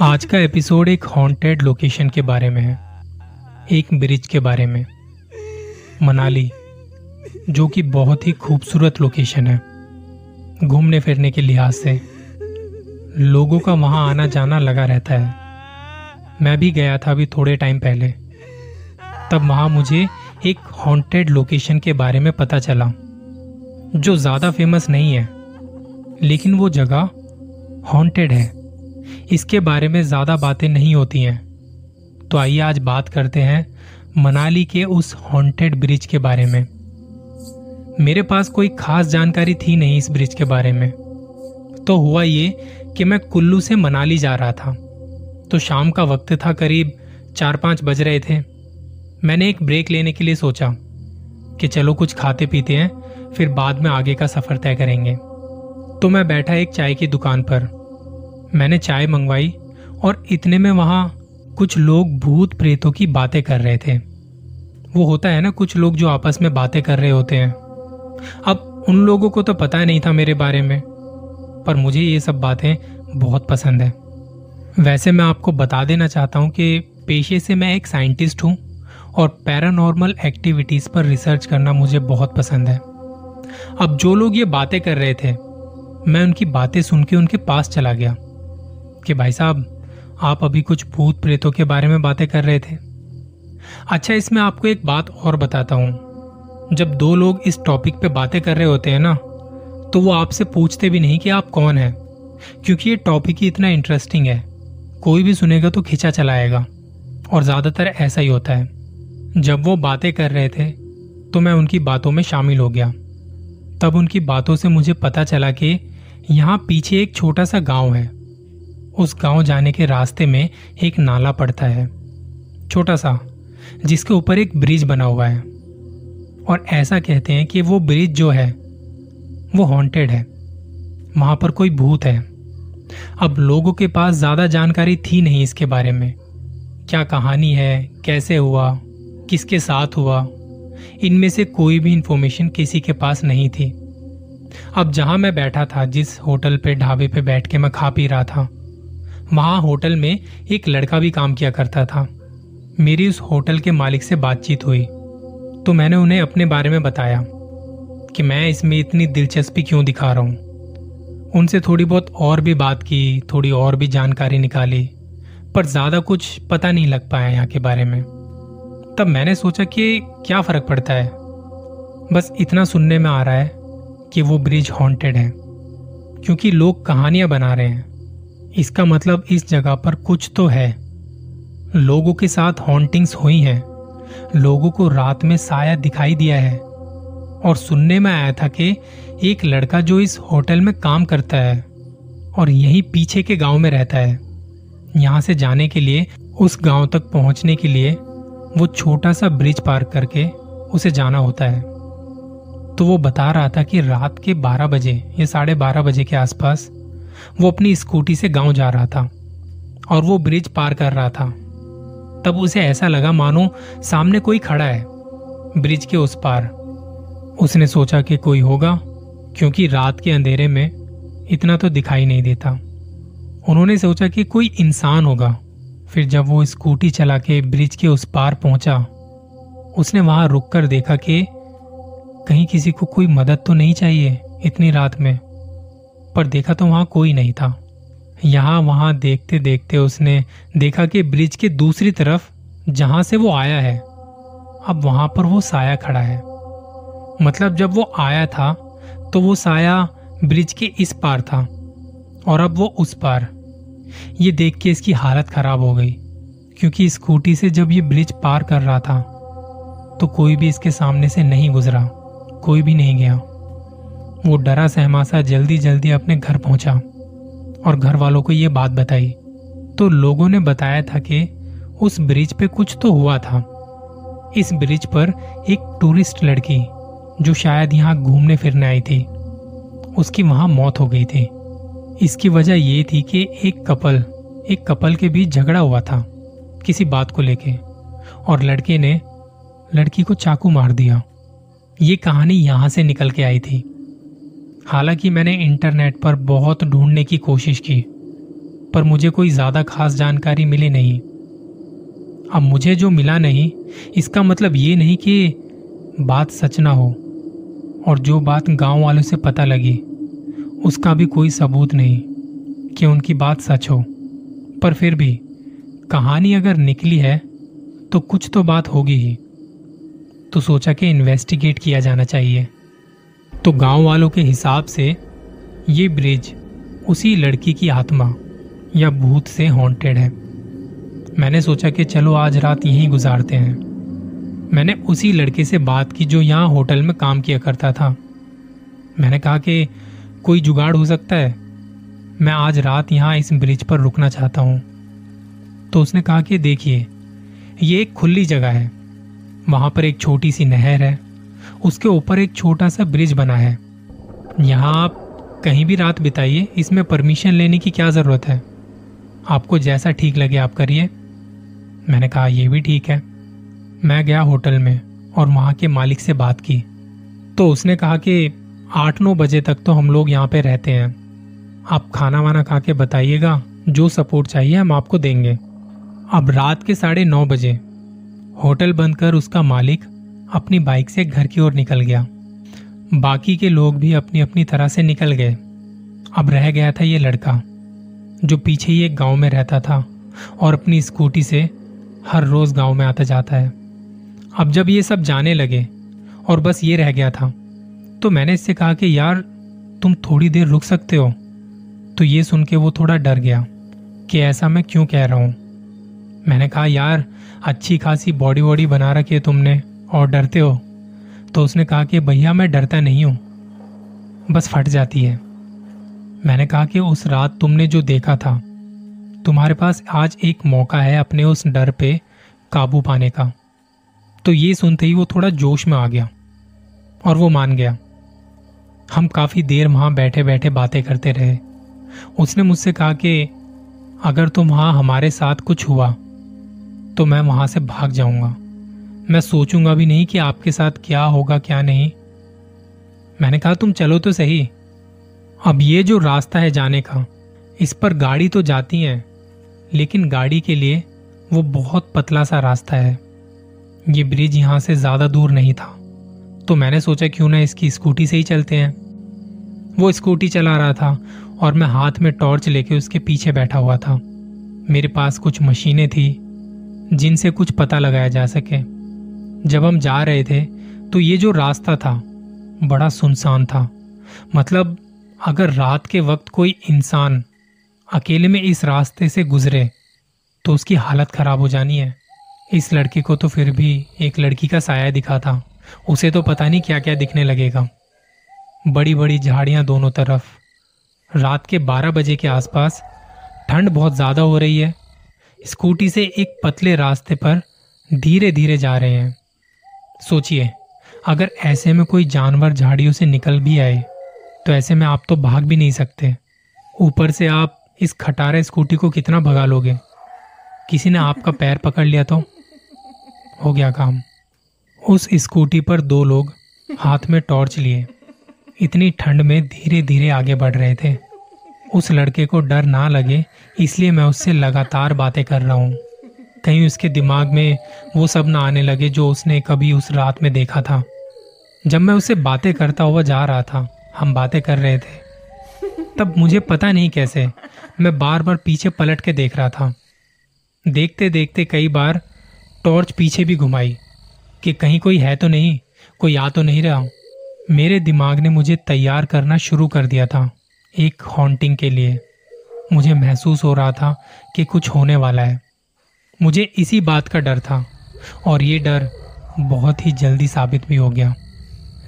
आज का एपिसोड एक हॉन्टेड लोकेशन के बारे में है। एक ब्रिज के बारे में। मनाली, जो कि बहुत ही खूबसूरत लोकेशन है। घूमने फिरने के लिहाज से। लोगों का वहाँ आना जाना लगा रहता है। मैं भी गया था अभी थोड़े टाइम पहले। तब वहाँ मुझे एक हॉन्टेड लोकेशन के बारे में पता चला, जो ज़्यादा फ़ेमस नहीं है, लेकिन वो जगह हॉन्टेड है। इसके बारे में ज़्यादा बातें नहीं होती हैं। तो आइए आज बात करते हैं मनाली के उस हॉन्टेड ब्रिज के बारे में। मेरे पास कोई खास जानकारी थी नहीं इस ब्रिज के बारे में। तो हुआ ये कि मैं कुल्लू से मनाली जा रहा था। तो शाम का वक्त था, करीब चार पाँच बज रहे थे। मैंने एक ब्रेक लेने के लिए सोचा कि चलो कुछ खाते पीते हैं, फिर बाद में आगे का सफ़र तय करेंगे। तो मैं बैठा एक चाय की दुकान पर। मैंने चाय मंगवाई और इतने में वहाँ कुछ लोग भूत प्रेतों की बातें कर रहे थे। वो होता है ना, कुछ लोग जो आपस में बातें कर रहे होते हैं। अब उन लोगों को तो पता नहीं था मेरे बारे में, पर मुझे ये सब बातें बहुत पसंद है। वैसे मैं आपको बता देना चाहता हूँ कि पेशे से मैं एक साइंटिस्ट हूँ और पैरानॉर्मल एक्टिविटीज़ पर रिसर्च करना मुझे बहुत पसंद है। अब जो लोग ये बातें कर रहे थे, मैं उनकी बातें सुन के उनके पास चला गया। कि भाई साहब, आप अभी कुछ भूत प्रेतों के बारे में बातें कर रहे थे। अच्छा इसमें आपको एक बात और बताता हूँ। जब दो लोग इस टॉपिक पे बातें कर रहे होते हैं ना तो वो आपसे पूछते भी नहीं कि आप कौन हैं, क्योंकि ये टॉपिक ही इतना इंटरेस्टिंग है। कोई भी सुनेगा तो खिंचा चलाएगा, और ज़्यादातर ऐसा ही होता है। जब वो बातें कर रहे थे तो मैं उनकी बातों में शामिल हो गया। तब उनकी बातों से मुझे पता चला कि यहाँ पीछे एक छोटा सा गाँव है। उस गाँव जाने के रास्ते में एक नाला पड़ता है, छोटा सा, जिसके ऊपर एक ब्रिज बना हुआ है। और ऐसा कहते हैं कि वो ब्रिज जो है, वो हॉन्टेड है। वहाँ पर कोई भूत है। अब लोगों के पास ज़्यादा जानकारी थी नहीं इसके बारे में। क्या कहानी है, कैसे हुआ, किसके साथ हुआ, इनमें से कोई भी इंफॉर्मेशन किसी के पास नहीं थी। अब जहाँ मैं बैठा था, जिस होटल पे ढाबे पे बैठ के मैं खा पी रहा था वहाँ होटल में एक लड़का भी काम किया करता था। मेरी उस होटल के मालिक से बातचीत हुई तो मैंने उन्हें अपने बारे में बताया कि मैं इसमें इतनी दिलचस्पी क्यों दिखा रहा हूँ। उनसे थोड़ी बहुत और भी बात की, थोड़ी और भी जानकारी निकाली, पर ज़्यादा कुछ पता नहीं लग पाया यहाँ के बारे में। तब मैंने सोचा कि क्या फ़र्क पड़ता है? बस इतना सुनने में आ रहा है कि वो ब्रिज हॉन्टेड है, क्योंकि लोग कहानियाँ बना रहे हैं। इसका मतलब इस जगह पर कुछ तो है। लोगों के साथ हॉन्टिंग्स हुई हैं। लोगों को रात में साया दिखाई दिया है। और सुनने में आया था कि एक लड़का जो इस होटल में काम करता है और यहीं पीछे के गाँव में रहता है। यहाँ से जाने के लिए, उस गाँव तक पहुँचने के लिए, वो छोटा सा ब्रिज पार करके उसे जाना होता है। तो वो बता रहा था कि रात के 12 बजे या साढ़े बारह बजे के आसपास वो अपनी स्कूटी से गाँव जा रहा था और वो ब्रिज पार कर रहा था। तब उसे ऐसा लगा, मानो सामने कोई खड़ा है ब्रिज के उस पार। उसने सोचा कि कोई होगा, क्योंकि रात के अंधेरे में इतना तो दिखाई नहीं देता। उन्होंने सोचा कि कोई इंसान होगा। फिर जब वो स्कूटी चला के ब्रिज के उस पार पहुँचा, उसने वहाँ रुककर देखा कि कहीं किसी को कोई मदद तो नहीं चाहिए इतनी रात में। पर देखा तो वहाँ कोई नहीं था। यहाँ वहाँ देखते देखते उसने देखा कि ब्रिज के दूसरी तरफ़ जहाँ से वो आया है, अब वहाँ पर वो साया खड़ा है। मतलब जब वो आया था तो वो साया ब्रिज के इस पार था और अब वो उस पार। ये देख के इसकी हालत खराब हो गई, क्योंकि स्कूटी से जब ये ब्रिज पार कर रहा था तो कोई भी इसके सामने से नहीं गुजरा, कोई भी नहीं गया। वो डरा सहमा सा जल्दी जल्दी अपने घर पहुँचा और घर वालों को ये बात बताई। तो लोगों ने बताया था कि उस ब्रिज पे कुछ तो हुआ था। इस ब्रिज पर एक टूरिस्ट लड़की, जो शायद यहाँ घूमने फिरने आई थी, उसकी वहाँ मौत हो गई थी। इसकी वजह ये थी कि एक कपल एक कपल के बीच झगड़ा हुआ था, किसी बात को लेके, और लड़के ने, लड़की को चाकू मार दिया। ये कहानी यहाँ से निकल के आई थी। हालाँकि मैंने इंटरनेट पर बहुत ढूँढने की कोशिश की, पर मुझे कोई ज़्यादा खास जानकारी मिली नहीं। अब मुझे जो मिला नहीं, इसका मतलब ये नहीं कि बात सच ना हो, और जो बात गाँव वालों से पता लगी, उसका भी कोई सबूत नहीं कि उनकी बात सच हो। पर फिर भी, कहानी अगर निकली है तो कुछ तो बात होगी ही। तो सोचा कि इन्वेस्टिगेट किया जाना चाहिए। तो गाँव वालों के हिसाब से ये ब्रिज उसी लड़की की आत्मा या भूत से हॉन्टेड है। मैंने सोचा कि चलो आज रात यहीं गुजारते हैं। मैंने उसी लड़के से बात की जो यहाँ होटल में काम किया करता था। मैंने कहा कि कोई जुगाड़ हो सकता है? मैं आज रात यहाँ इस ब्रिज पर रुकना चाहता हूँ। तो उसने कहा कि देखिए, ये एक खुली जगह है। वहाँ पर एक छोटी सी नहर है। उसके ऊपर एक छोटा सा ब्रिज बना है। यहाँ आप कहीं भी रात बिताइए, इसमें परमिशन लेने की क्या ज़रूरत है? आपको जैसा ठीक लगे आप करिए। मैंने कहा यह भी ठीक है। मैं गया होटल में और वहाँ के मालिक से बात की। तो उसने कहा कि आठ नौ बजे तक तो हम लोग यहाँ पे रहते हैं। आप खाना वाना खा के बताइएगा, जो सपोर्ट चाहिए हम आपको देंगे। अब रात के साढ़े नौ बजे, होटल बंद कर उसका मालिक अपनी बाइक से घर की ओर निकल गया। बाकी के लोग भी अपनी अपनी तरह से निकल गए। अब रह गया था ये लड़का, जो पीछे ही एक गाँव में रहता था और अपनी स्कूटी से हर रोज गाँव में आता जाता है। अब जब ये सब जाने लगे और बस ये रह गया था तो मैंने इससे कहा कि, यार, तुम थोड़ी देर रुक सकते हो। तो ये सुन के वो थोड़ा डर गया कि ऐसा मैं क्यों कह रहा हूँ। मैंने कहा, यार, अच्छी खासी बॉडी वॉडी बना रखी है तुमने और डरते हो? तो उसने कहा कि, भैया, मैं डरता नहीं हूँ। बस फट जाती है। मैंने कहा कि, उस रात तुमने जो देखा था, तुम्हारे पास आज एक मौका है अपने उस डर पे काबू पाने का। तो ये सुनते ही वो थोड़ा जोश में आ गया और वो मान गया। हम काफ़ी देर वहाँ बैठे बैठे बातें करते रहे। उसने मुझसे कहा कि, अगर तुम वहाँ हमारे साथ कुछ हुआ तो मैं वहाँ से भाग जाऊँगा। मैं सोचूँगा भी नहीं कि आपके साथ क्या होगा, क्या नहीं। मैंने कहा, तुम चलो तो सही। अब ये जो रास्ता है जाने का, इस पर गाड़ी तो जाती है, लेकिन गाड़ी के लिए वो बहुत पतला सा रास्ता है। ये ब्रिज यहाँ से ज़्यादा दूर नहीं था तो मैंने सोचा क्यों ना इसकी स्कूटी से ही चलते हैं। वो स्कूटी चला रहा था और मैं हाथ में टॉर्च लेके उसके पीछे बैठा हुआ था। मेरे पास कुछ मशीनें थी, जिनसे कुछ पता लगाया जा सके। जब हम जा रहे थे तो ये जो रास्ता था, बड़ा सुनसान था। मतलब अगर रात के वक्त कोई इंसान अकेले में इस रास्ते से गुजरे तो उसकी हालत खराब हो जानी है। इस लड़के को तो फिर भी एक लड़की का साया दिखा था। उसे तो पता नहीं क्या क्या दिखने लगेगा। बड़ी बड़ी झाड़ियाँ दोनों तरफ़। रात के 12 बजे के आसपास ठंड बहुत ज़्यादा हो रही है। स्कूटी से एक पतले रास्ते पर धीरे धीरे जा रहे हैं। सोचिए, अगर ऐसे में कोई जानवर झाड़ियों से निकल भी आए तो ऐसे में आप तो भाग भी नहीं सकते। ऊपर से आप इस खटारे स्कूटी को कितना भगा लोगे? किसी ने आपका पैर पकड़ लिया तो? हो गया काम। उस स्कूटी पर दो लोग हाथ में टॉर्च लिए। इतनी ठंड में धीरे धीरे आगे बढ़ रहे थे। उस लड़के को डर ना लगे, इसलिए मैं उससे लगातार बातें कर रहा हूँ। कहीं उसके दिमाग में वो सब ना आने लगे जो उसने कभी उस रात में देखा था। जब मैं उससे बातें करता हुआ जा रहा था, हम बातें कर रहे थे। तब मुझे पता नहीं कैसे, मैं बार बार पीछे पलट के देख रहा था। देखते देखते कई बार टॉर्च पीछे भी घुमाई कि कहीं कोई है तो नहीं, कोई आ तो नहीं रहा। मेरे दिमाग ने मुझे तैयार करना शुरू कर दिया था, एक हॉन्टिंग के लिए। मुझे महसूस हो रहा था कि कुछ होने वाला है। मुझे इसी बात का डर था, और ये डर बहुत ही जल्दी साबित भी हो गया।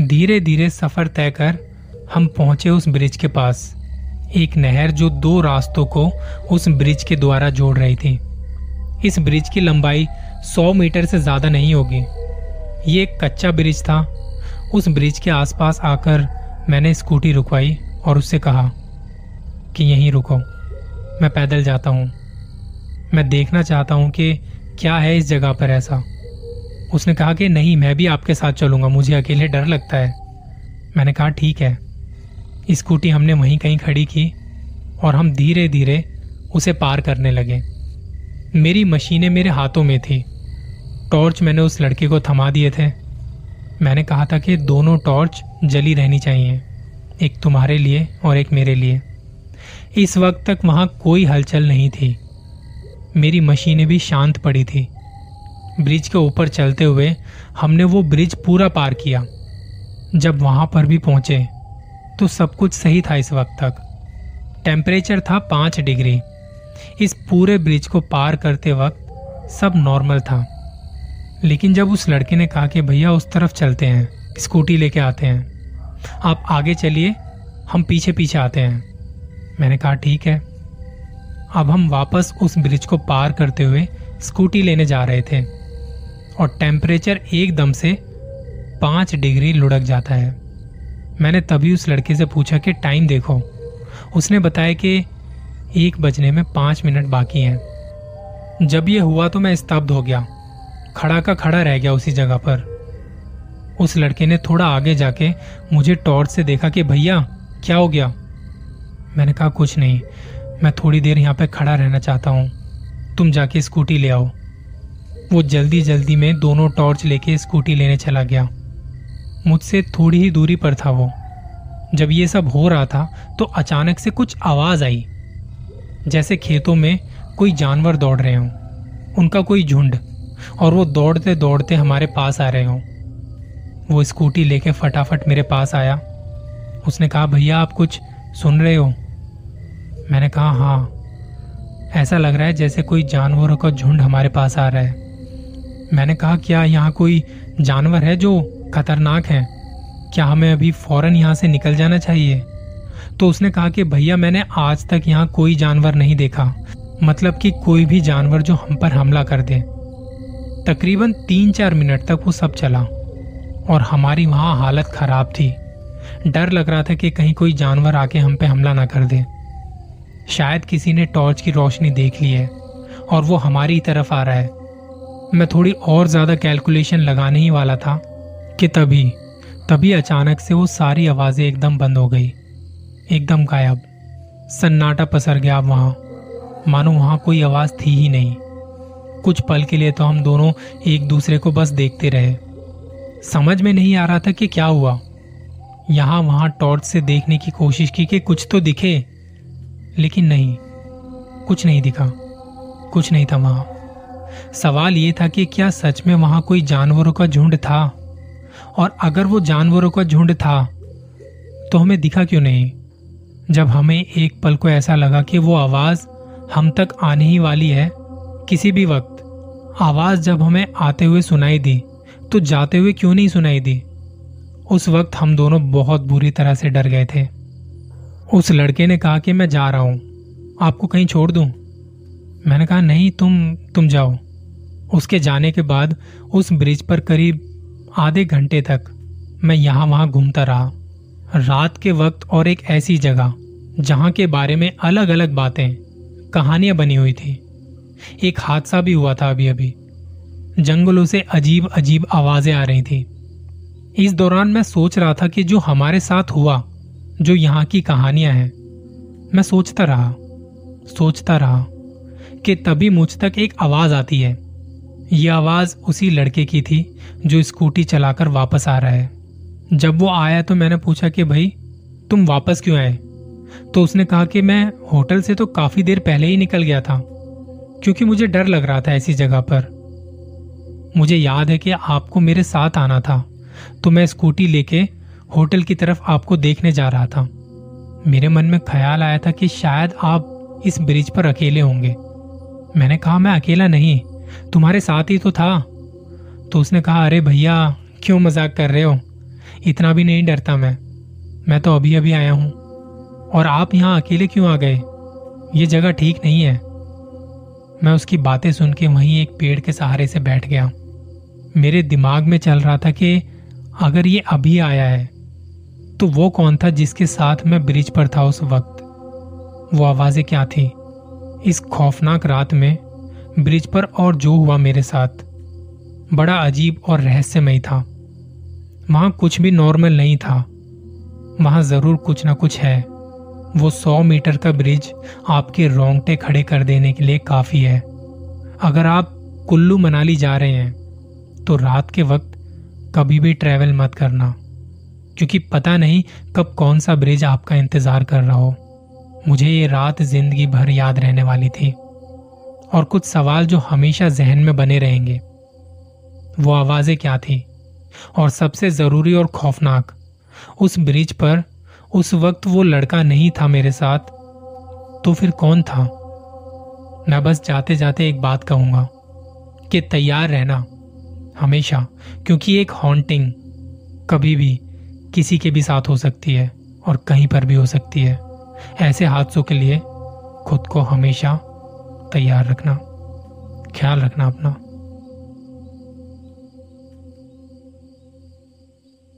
धीरे धीरे सफ़र तय कर हम पहुँचे उस ब्रिज के पास। एक नहर जो दो रास्तों को उस ब्रिज के द्वारा जोड़ रही थी। इस ब्रिज की लंबाई 100 मीटर से ज़्यादा नहीं होगी। ये एक कच्चा ब्रिज था। उस ब्रिज के आसपास आकर मैंने स्कूटी रुकवाई और उससे कहा कि यहीं रुको, मैं पैदल जाता हूँ। मैं देखना चाहता हूँ कि क्या है इस जगह पर ऐसा। उसने कहा कि नहीं, मैं भी आपके साथ चलूँगा। मुझे अकेले डर लगता है। मैंने कहा, ठीक है। स्कूटी हमने वहीं कहीं खड़ी की और हम धीरे धीरे उसे पार करने लगे। मेरी मशीनें मेरे हाथों में थी। टॉर्च मैंने उस लड़के को थमा दिए थे। मैंने कहा था कि दोनों टॉर्च जली रहनी चाहिए। एक तुम्हारे लिए और एक मेरे लिए। इस वक्त तक वहाँ कोई हलचल नहीं थी। मेरी मशीनें भी शांत पड़ी थी। ब्रिज के ऊपर चलते हुए हमने वो ब्रिज पूरा पार किया। जब वहाँ पर भी पहुँचे तो सब कुछ सही था इस वक्त तक। टेम्परेचर था पाँच डिग्री। इस पूरे ब्रिज को पार करते वक्त सब नॉर्मल था। लेकिन जब उस लड़के ने कहा कि भैया उस तरफ़ चलते हैं, स्कूटी लेके आते हैं, आप आगे चलिए, हम पीछे पीछे आते हैं। मैंने कहा, ठीक है। अब हम वापस उस ब्रिज को पार करते हुए स्कूटी लेने जा रहे थे और टेम्परेचर एकदम से पाँच डिग्री लुढ़क जाता है। मैंने तभी उस लड़के से पूछा कि, टाइम देखो। उसने बताया कि एक बजने में पाँच मिनट बाकी हैं। जब ये हुआ तो मैं स्तब्ध हो गया। खड़ा का खड़ा रह गया उसी जगह पर। उस लड़के ने थोड़ा आगे जाके मुझे टॉर्च से देखा कि, भैया, क्या हो गया? मैंने कहा, कुछ नहीं। मैं थोड़ी देर यहाँ पे खड़ा रहना चाहता हूँ। तुम जाके स्कूटी ले आओ। वो जल्दी जल्दी में दोनों टॉर्च लेके स्कूटी लेने चला गया। मुझसे थोड़ी ही दूरी पर था वो। जब ये सब हो रहा था तो अचानक से कुछ आवाज़ आई। जैसे खेतों में कोई जानवर दौड़ रहे हों। उनका कोई झुंड, और वो दौड़ते दौड़ते हमारे पास आ रहे हों। वो स्कूटी लेके फटाफट मेरे पास आया। उसने कहा, भैया, आप कुछ सुन रहे हो? मैंने कहा हाँ ऐसा लग रहा है जैसे कोई जानवरों का झुंड हमारे पास आ रहा है। मैंने कहा, क्या यहाँ कोई जानवर है जो खतरनाक है? क्या हमें अभी फ़ौरन यहाँ से निकल जाना चाहिए? तो उसने कहा कि, भैया, मैंने आज तक यहाँ कोई जानवर नहीं देखा। मतलब कि कोई भी जानवर जो हम पर हमला कर दे। तकरीबन तीन चार मिनट तक वो सब चला और हमारी वहाँ हालत खराब थी। डर लग रहा था कि कहीं कोई जानवर आके हम पे हमला ना कर दे। शायद किसी ने टॉर्च की रोशनी देख ली है, और वो हमारी तरफ़ आ रहा है। मैं थोड़ी और ज़्यादा कैलकुलेशन लगाने ही वाला था, कि तभी तभी अचानक से वो सारी आवाज़ें एकदम बंद हो गई। एकदम गायब। सन्नाटा पसर गया वहाँ। मानो वहाँ कोई आवाज़ थी ही नहीं। कुछ पल के लिए तो हम दोनों एक दूसरे को बस देखते रहे। समझ में नहीं आ रहा था कि क्या हुआ। यहाँ वहाँ टॉर्च से देखने की कोशिश की कि कुछ तो दिखे। लेकिन नहीं, कुछ नहीं दिखा, कुछ नहीं था वहाँ। सवाल ये था कि क्या सच में वहाँ कोई जानवरों का झुंड था? और अगर वो जानवरों का झुंड था तो हमें दिखा क्यों नहीं? जब हमें एक पल को ऐसा लगा कि वो आवाज़ हम तक आने ही वाली है, किसी भी वक्त। आवाज़ जब हमें आते हुए सुनाई दी तो जाते हुए क्यों नहीं सुनाई दी? उस वक्त हम दोनों बहुत बुरी तरह से डर गए थे। उस लड़के ने कहा कि मैं जा रहा हूँ। आपको कहीं छोड़ दूँ? मैंने कहा, नहीं, तुम तुम जाओ। उसके जाने के बाद उस ब्रिज पर करीब आधे घंटे तक मैं यहाँ वहाँ घूमता रहा। रात के वक्त और एक ऐसी जगह, जहाँ के बारे में अलग अलग बातें, कहानियाँ बनी हुई थी। एक हादसा भी हुआ था अभी अभी जंगलों से अजीब अजीब आवाज़ें आ रही थी। इस दौरान मैं सोच रहा था कि जो हमारे साथ हुआ जो यहाँ की कहानियाँ हैं। मैं सोचता रहा सोचता रहा कि तभी मुझ तक एक आवाज़ आती है। यह आवाज़ उसी लड़के की थी जो स्कूटी चलाकर वापस आ रहा है। जब वो आया तो मैंने पूछा कि भाई, तुम वापस क्यों आए? तो उसने कहा कि मैं होटल से तो काफ़ी देर पहले ही निकल गया था, क्योंकि मुझे डर लग रहा था ऐसी जगह पर। मुझे याद है कि आपको मेरे साथ आना था तो मैं स्कूटी लेके होटल की तरफ़ आपको देखने जा रहा था। मेरे मन में ख्याल आया था कि शायद आप इस ब्रिज पर अकेले होंगे। मैंने कहा, मैं अकेला नहीं, तुम्हारे साथ ही तो था। तो उसने कहा, अरे भैया, क्यों मज़ाक कर रहे हो? इतना भी नहीं डरता मैं। मैं तो अभी अभी आया हूँ। और आप यहाँ अकेले क्यों आ गए? ये जगह ठीक नहीं है। मैं उसकी बातें सुन के वहीं एक पेड़ के सहारे से बैठ गया। मेरे दिमाग में चल रहा था कि अगर ये अभी आया है तो वो कौन था जिसके साथ मैं ब्रिज पर था उस वक्त? वो आवाज़ें क्या थी? इस खौफनाक रात में ब्रिज पर और जो हुआ मेरे साथ? बड़ा अजीब और रहस्यमय था। वहाँ कुछ भी नॉर्मल नहीं था। वहाँ ज़रूर कुछ ना कुछ है। वो सौ मीटर का ब्रिज आपके रोंगटे खड़े कर देने के लिए काफ़ी है। अगर आप कुल्लू मनाली जा रहे हैं तो रात के वक्त कभी भी ट्रेवल मत करना। क्योंकि पता नहीं कब कौन सा ब्रिज आपका इंतज़ार कर रहा हो। मुझे ये रात ज़िंदगी भर याद रहने वाली थी। और कुछ सवाल जो हमेशा जहन में बने रहेंगे। वो आवाज़ें क्या थी? और सबसे ज़रूरी और खौफनाक, उस ब्रिज पर, उस वक्त वो लड़का नहीं था मेरे साथ तो फिर कौन था? मैं बस जाते जाते एक बात कहूँगा, कि तैयार रहना, हमेशा, क्योंकि एक हॉन्टिंग कभी भी किसी के भी साथ हो सकती है और कहीं पर भी हो सकती है। ऐसे हादसों के लिए खुद को हमेशा तैयार रखना, ख्याल रखना अपना।